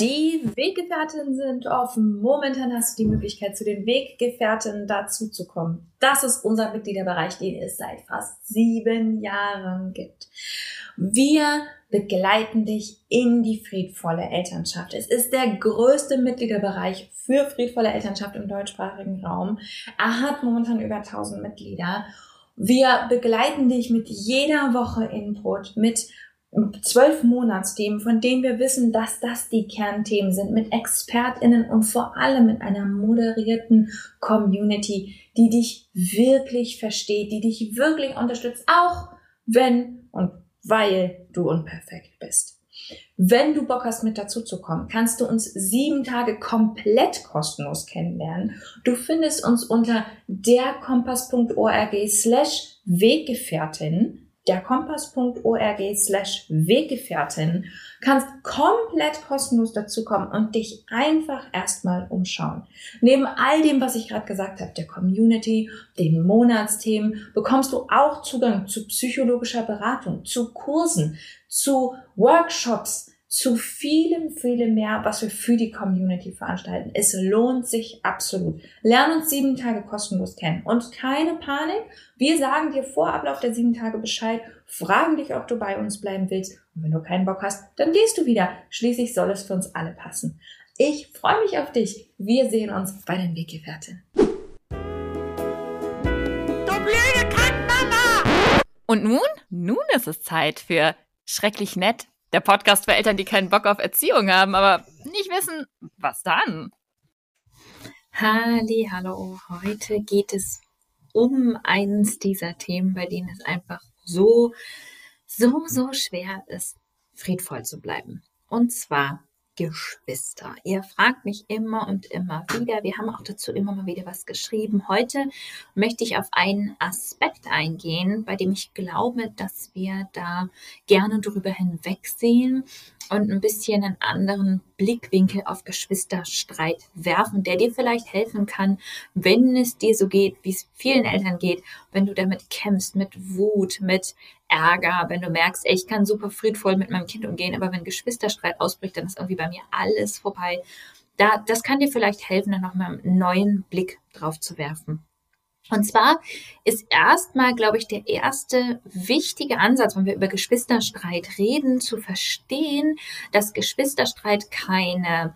Die Weggefährtinnen sind offen. Momentan hast du die Möglichkeit, zu den Weggefährtinnen dazu zu kommen. Das ist unser Mitgliederbereich, den es seit fast sieben Jahren gibt. Wir begleiten dich in die friedvolle Elternschaft. Es ist der größte Mitgliederbereich für friedvolle Elternschaft im deutschsprachigen Raum. Er hat momentan über 1000 Mitglieder. Wir begleiten dich mit jeder Woche Input, mit zwölf Monatsthemen, von denen wir wissen, dass das die Kernthemen sind, mit ExpertInnen und vor allem mit einer moderierten Community, die dich wirklich versteht, die dich wirklich unterstützt, auch wenn und weil du unperfekt bist. Wenn du Bock hast, mit dazu zu kommen, kannst du uns sieben Tage komplett kostenlos kennenlernen. Du findest uns unter derkompass.org slash Weggefährtin derkompass.org slash Weggefährtin, kannst komplett kostenlos dazukommen und dich einfach erstmal umschauen. Neben all dem, was ich gerade gesagt habe, der Community, den Monatsthemen, bekommst du auch Zugang zu psychologischer Beratung, zu Kursen, zu Workshops, zu vielem, vielem mehr, was wir für die Community veranstalten. Es lohnt sich absolut. Lern uns sieben Tage kostenlos kennen. Und keine Panik, wir sagen dir vor Ablauf der sieben Tage Bescheid, fragen dich, ob du bei uns bleiben willst. Und wenn du keinen Bock hast, dann gehst du wieder. Schließlich soll es für uns alle passen. Ich freue mich auf dich. Wir sehen uns bei den Weggefährten. Du blöde Kackmama! Und nun? Nun ist es Zeit für Schrecklich Nett der Podcast für Eltern, die keinen Bock auf Erziehung haben, aber nicht wissen, was dann. Halli, hallo. Heute geht es um eines dieser Themen, bei denen es einfach so, so, so schwer ist, friedvoll zu bleiben. Und zwar Geschwister. Ihr fragt mich immer und immer wieder. Wir haben auch dazu immer mal wieder was geschrieben. Heute möchte ich auf einen Aspekt eingehen, bei dem ich glaube, dass wir da gerne drüber hinwegsehen und ein bisschen einen anderen Blickwinkel auf Geschwisterstreit werfen, der dir vielleicht helfen kann, wenn es dir so geht, wie es vielen Eltern geht, wenn du damit kämpfst, mit Wut, mit Ärger, wenn du merkst, ey, ich kann super friedvoll mit meinem Kind umgehen, aber wenn Geschwisterstreit ausbricht, dann ist irgendwie bei mir alles vorbei. Da, das kann dir vielleicht helfen, da nochmal einen neuen Blick drauf zu werfen. Und zwar ist erstmal, glaube ich, der erste wichtige Ansatz, wenn wir über Geschwisterstreit reden, zu verstehen, dass Geschwisterstreit keine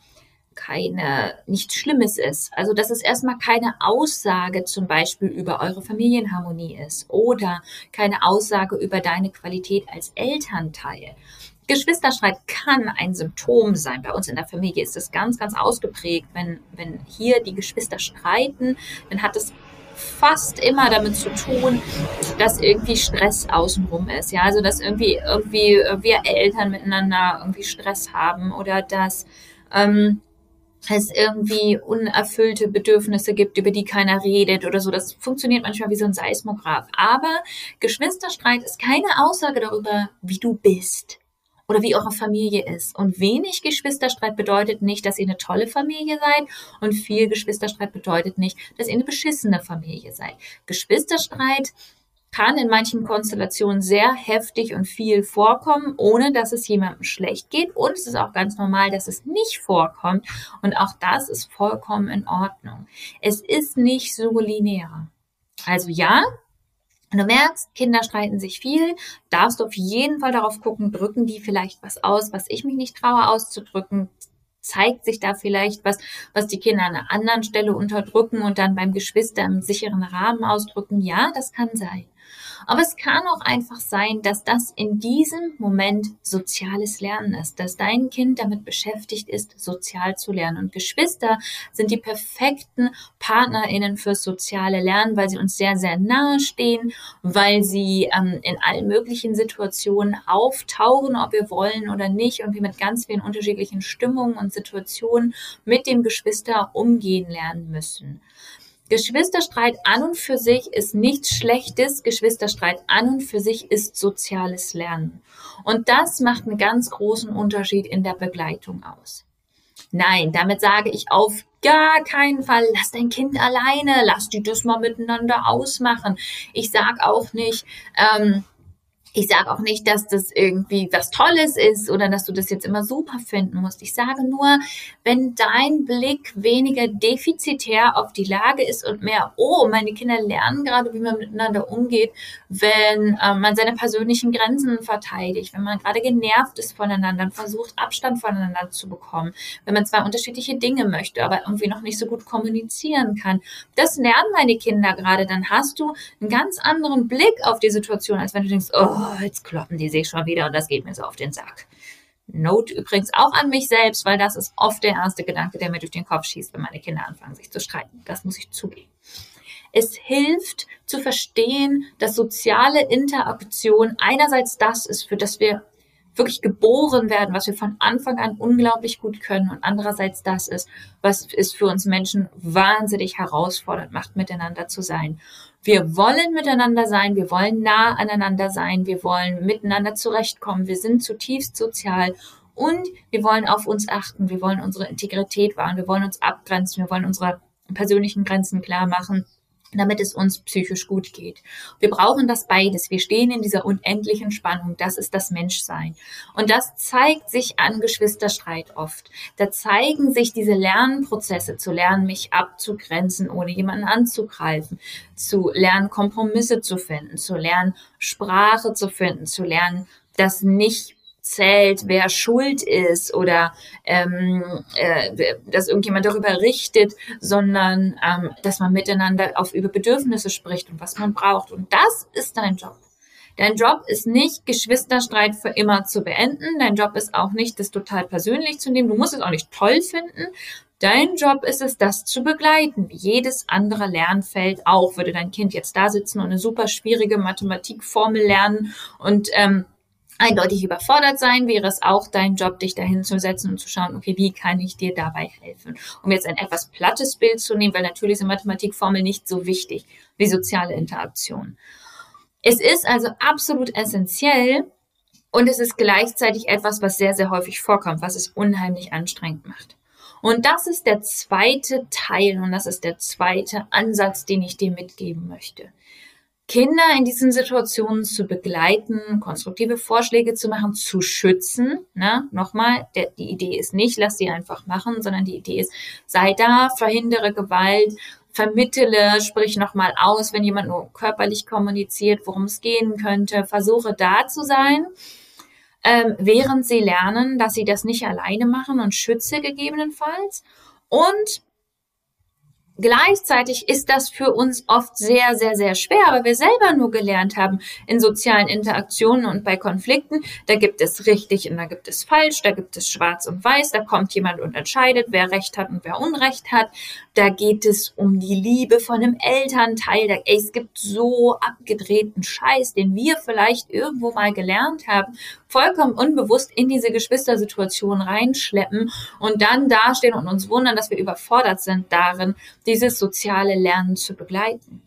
keine, nichts Schlimmes ist. Also, dass es erstmal keine Aussage zum Beispiel über eure Familienharmonie ist oder keine Aussage über deine Qualität als Elternteil. Geschwisterstreit kann ein Symptom sein. Bei uns in der Familie ist es ganz, ganz ausgeprägt. Wenn, wenn hier die Geschwister streiten, dann hat es fast immer damit zu tun, dass irgendwie Stress außenrum ist. Ja, also dass irgendwie, irgendwie wir Eltern miteinander irgendwie Stress haben oder dass ähm, es irgendwie unerfüllte Bedürfnisse gibt, über die keiner redet oder so. Das funktioniert manchmal wie so ein Seismograph. Aber Geschwisterstreit ist keine Aussage darüber, wie du bist oder wie eure Familie ist. Und wenig Geschwisterstreit bedeutet nicht, dass ihr eine tolle Familie seid und viel Geschwisterstreit bedeutet nicht, dass ihr eine beschissene Familie seid. Geschwisterstreit kann in manchen Konstellationen sehr heftig und viel vorkommen, ohne dass es jemandem schlecht geht. Und es ist auch ganz normal, dass es nicht vorkommt. Und auch das ist vollkommen in Ordnung. Es ist nicht so linear. Also ja, du merkst, Kinder streiten sich viel, darfst du auf jeden Fall darauf gucken, drücken die vielleicht was aus, was ich mich nicht traue auszudrücken, zeigt sich da vielleicht was, was die Kinder an einer anderen Stelle unterdrücken und dann beim Geschwister im sicheren Rahmen ausdrücken. Ja, das kann sein. Aber es kann auch einfach sein, dass das in diesem Moment soziales Lernen ist, dass dein Kind damit beschäftigt ist, sozial zu lernen. Und Geschwister sind die perfekten PartnerInnen fürs soziale Lernen, weil sie uns sehr, sehr nahe stehen, weil sie ähm, in allen möglichen Situationen auftauchen, ob wir wollen oder nicht, und wir mit ganz vielen unterschiedlichen Stimmungen und Situationen mit dem Geschwister umgehen lernen müssen. Geschwisterstreit an und für sich ist nichts Schlechtes. Geschwisterstreit an und für sich ist soziales Lernen. Und das macht einen ganz großen Unterschied in der Begleitung aus. Nein, damit sage ich auf gar keinen Fall, lass dein Kind alleine, lass die das mal miteinander ausmachen. Ich sage auch nicht, ähm, ich sage auch nicht, dass das irgendwie was Tolles ist oder dass du das jetzt immer super finden musst. Ich sage nur, wenn dein Blick weniger defizitär auf die Lage ist und mehr, oh, meine Kinder lernen gerade, wie man miteinander umgeht, wenn äh, man seine persönlichen Grenzen verteidigt, wenn man gerade genervt ist voneinander und versucht, Abstand voneinander zu bekommen, wenn man zwei unterschiedliche Dinge möchte, aber irgendwie noch nicht so gut kommunizieren kann. Das lernen meine Kinder gerade. Dann hast du einen ganz anderen Blick auf die Situation, als wenn du denkst, oh, oh, jetzt kloppen die sich schon wieder und das geht mir so auf den Sack. Note übrigens auch an mich selbst, weil das ist oft der erste Gedanke, der mir durch den Kopf schießt, wenn meine Kinder anfangen, sich zu streiten. Das muss ich zugeben. Es hilft zu verstehen, dass soziale Interaktion einerseits das ist, für das wir wirklich geboren werden, was wir von Anfang an unglaublich gut können und andererseits das ist, was es für uns Menschen wahnsinnig herausfordernd macht, miteinander zu sein. Wir wollen miteinander sein, wir wollen nah aneinander sein, wir wollen miteinander zurechtkommen, wir sind zutiefst sozial und wir wollen auf uns achten, wir wollen unsere Integrität wahren, wir wollen uns abgrenzen, wir wollen unsere persönlichen Grenzen klar machen damit es uns psychisch gut geht. Wir brauchen das beides. Wir stehen in dieser unendlichen Spannung. Das ist das Menschsein. Und das zeigt sich an Geschwisterstreit oft. Da zeigen sich diese Lernprozesse, zu lernen, mich abzugrenzen, ohne jemanden anzugreifen, zu lernen, Kompromisse zu finden, zu lernen, Sprache zu finden, zu lernen, das nicht zählt, wer schuld ist oder ähm, äh, dass irgendjemand darüber richtet, sondern ähm, dass man miteinander auf über Bedürfnisse spricht und was man braucht. Und das ist dein Job. Dein Job ist nicht, Geschwisterstreit für immer zu beenden. Dein Job ist auch nicht, das total persönlich zu nehmen. Du musst es auch nicht toll finden. Dein Job ist es, das zu begleiten, wie jedes andere Lernfeld auch. Würde dein Kind jetzt da sitzen und eine super schwierige Mathematikformel lernen und ähm, eindeutig überfordert sein, wäre es auch dein Job, dich dahin zu setzen und zu schauen, okay, wie kann ich dir dabei helfen? Um jetzt ein etwas plattes Bild zu nehmen, weil natürlich sind Mathematikformeln nicht so wichtig wie soziale Interaktion. Es ist also absolut essentiell und es ist gleichzeitig etwas, was sehr, sehr häufig vorkommt, was es unheimlich anstrengend macht. Und das ist der zweite Teil und das ist der zweite Ansatz, den ich dir mitgeben möchte. Kinder in diesen Situationen zu begleiten, konstruktive Vorschläge zu machen, zu schützen. Ne? Nochmal, der, die Idee ist nicht, lass sie einfach machen, sondern die Idee ist, sei da, verhindere Gewalt, vermittele, sprich nochmal aus, wenn jemand nur körperlich kommuniziert, worum es gehen könnte, versuche da zu sein, ähm, während sie lernen, dass sie das nicht alleine machen und schütze gegebenenfalls. Und Gleichzeitig ist das für uns oft sehr, sehr, sehr schwer, weil wir selber nur gelernt haben in sozialen Interaktionen und bei Konflikten, da gibt es richtig und da gibt es falsch, da gibt es schwarz und weiß, da kommt jemand und entscheidet, wer Recht hat und wer Unrecht hat. Da geht es um die Liebe von einem Elternteil. Da, ey, es gibt so abgedrehten Scheiß, den wir vielleicht irgendwo mal gelernt haben, vollkommen unbewusst in diese Geschwistersituation reinschleppen und dann dastehen und uns wundern, dass wir überfordert sind darin, dieses soziale Lernen zu begleiten.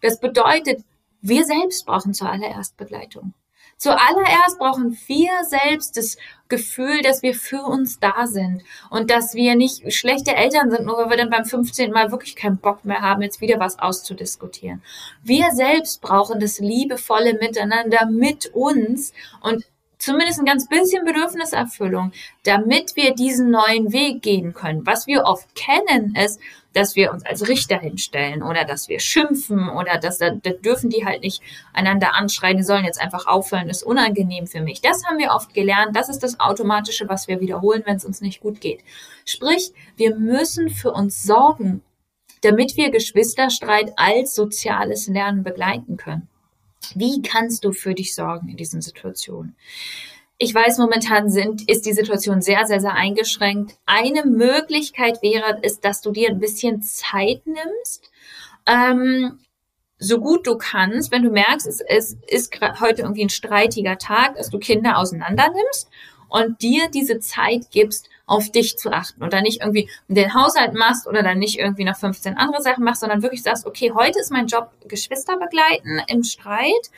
Das bedeutet, wir selbst brauchen zuallererst Begleitung. Zuallererst brauchen wir selbst das Gefühl, dass wir für uns da sind und dass wir nicht schlechte Eltern sind, nur weil wir dann beim 15. Mal wirklich keinen Bock mehr haben, jetzt wieder was auszudiskutieren. Wir selbst brauchen das liebevolle Miteinander mit uns und zumindest ein ganz bisschen Bedürfniserfüllung, damit wir diesen neuen Weg gehen können. Was wir oft kennen, ist, dass wir uns als Richter hinstellen oder dass wir schimpfen oder dass da, da dürfen die halt nicht einander anschreien, die sollen jetzt einfach aufhören, ist unangenehm für mich. Das haben wir oft gelernt. Das ist das Automatische, was wir wiederholen, wenn es uns nicht gut geht. Sprich, wir müssen für uns sorgen, damit wir Geschwisterstreit als soziales Lernen begleiten können. Wie kannst du für dich sorgen in diesen Situationen? Ich weiß, momentan sind, ist die Situation sehr, sehr, sehr eingeschränkt. Eine Möglichkeit wäre es, dass du dir ein bisschen Zeit nimmst, ähm, so gut du kannst, wenn du merkst, es, es ist heute irgendwie ein streitiger Tag, dass du Kinder auseinander nimmst und dir diese Zeit gibst, auf dich zu achten und dann nicht irgendwie den Haushalt machst oder dann nicht irgendwie noch 15 andere Sachen machst, sondern wirklich sagst, okay, heute ist mein Job Geschwister begleiten im Streit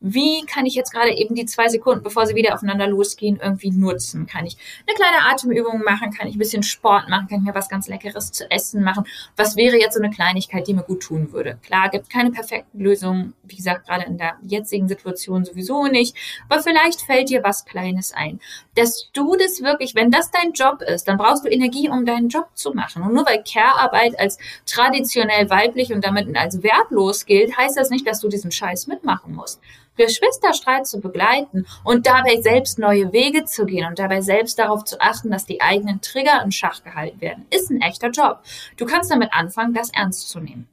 wie kann ich jetzt gerade eben die zwei Sekunden, bevor sie wieder aufeinander losgehen, irgendwie nutzen? Kann ich eine kleine Atemübung machen? Kann ich ein bisschen Sport machen? Kann ich mir was ganz Leckeres zu essen machen? Was wäre jetzt so eine Kleinigkeit, die mir gut tun würde? Klar, gibt keine perfekten Lösungen. Wie gesagt, gerade in der jetzigen Situation sowieso nicht. Aber vielleicht fällt dir was Kleines ein. Dass du das wirklich, wenn das dein Job ist, dann brauchst du Energie, um deinen Job zu machen. Und nur weil Care-Arbeit als traditionell weiblich und damit als wertlos gilt, heißt das nicht, dass du diesen Scheiß mitmachen musst. Geschwisterstreit zu begleiten und dabei selbst neue Wege zu gehen und dabei selbst darauf zu achten, dass die eigenen Trigger in Schach gehalten werden, ist ein echter Job. Du kannst damit anfangen, das ernst zu nehmen.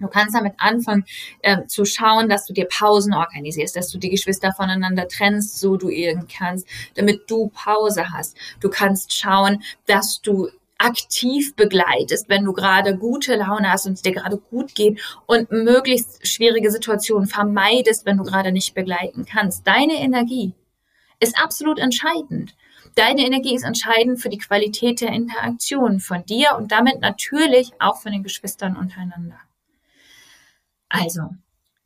Du kannst damit anfangen äh, zu schauen, dass du dir Pausen organisierst, dass du die Geschwister voneinander trennst, so du irgend kannst, damit du Pause hast. Du kannst schauen, dass du aktiv begleitest, wenn du gerade gute Laune hast und es dir gerade gut geht und möglichst schwierige Situationen vermeidest, wenn du gerade nicht begleiten kannst. Deine Energie ist absolut entscheidend. Deine Energie ist entscheidend für die Qualität der Interaktion von dir und damit natürlich auch von den Geschwistern untereinander. Also,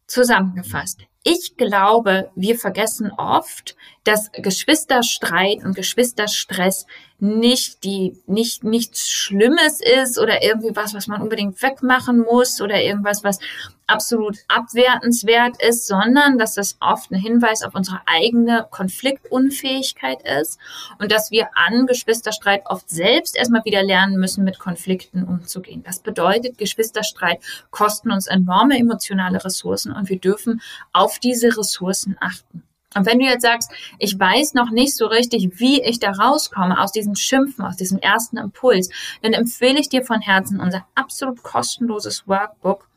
zusammengefasst. Ich glaube, wir vergessen oft, dass Geschwisterstreit und Geschwisterstress nicht die, nicht nichts Schlimmes ist oder irgendwie was, was man unbedingt wegmachen muss oder irgendwas, was absolut abwertenswert ist, sondern dass das oft ein Hinweis auf unsere eigene Konfliktunfähigkeit ist und dass wir an Geschwisterstreit oft selbst erstmal wieder lernen müssen, mit Konflikten umzugehen. Das bedeutet, Geschwisterstreit kosten uns enorme emotionale Ressourcen und wir dürfen auf diese Ressourcen achten. Und wenn du jetzt sagst, ich weiß noch nicht so richtig, wie ich da rauskomme aus diesem Schimpfen, aus diesem ersten Impuls, dann empfehle ich dir von Herzen unser absolut kostenloses Workbook.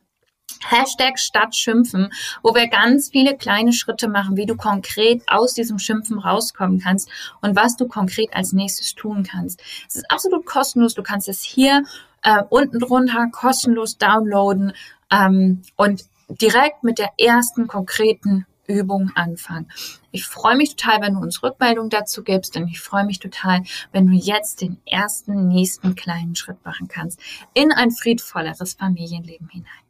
Hashtag statt Schimpfen, wo wir ganz viele kleine Schritte machen, wie du konkret aus diesem Schimpfen rauskommen kannst und was du konkret als nächstes tun kannst. Es ist absolut kostenlos. Du kannst es hier äh, unten drunter kostenlos downloaden ähm, und direkt mit der ersten konkreten Übung anfangen. Ich freue mich total, wenn du uns Rückmeldung dazu gibst und ich freue mich total, wenn du jetzt den ersten, nächsten kleinen Schritt machen kannst in ein friedvolleres Familienleben hinein.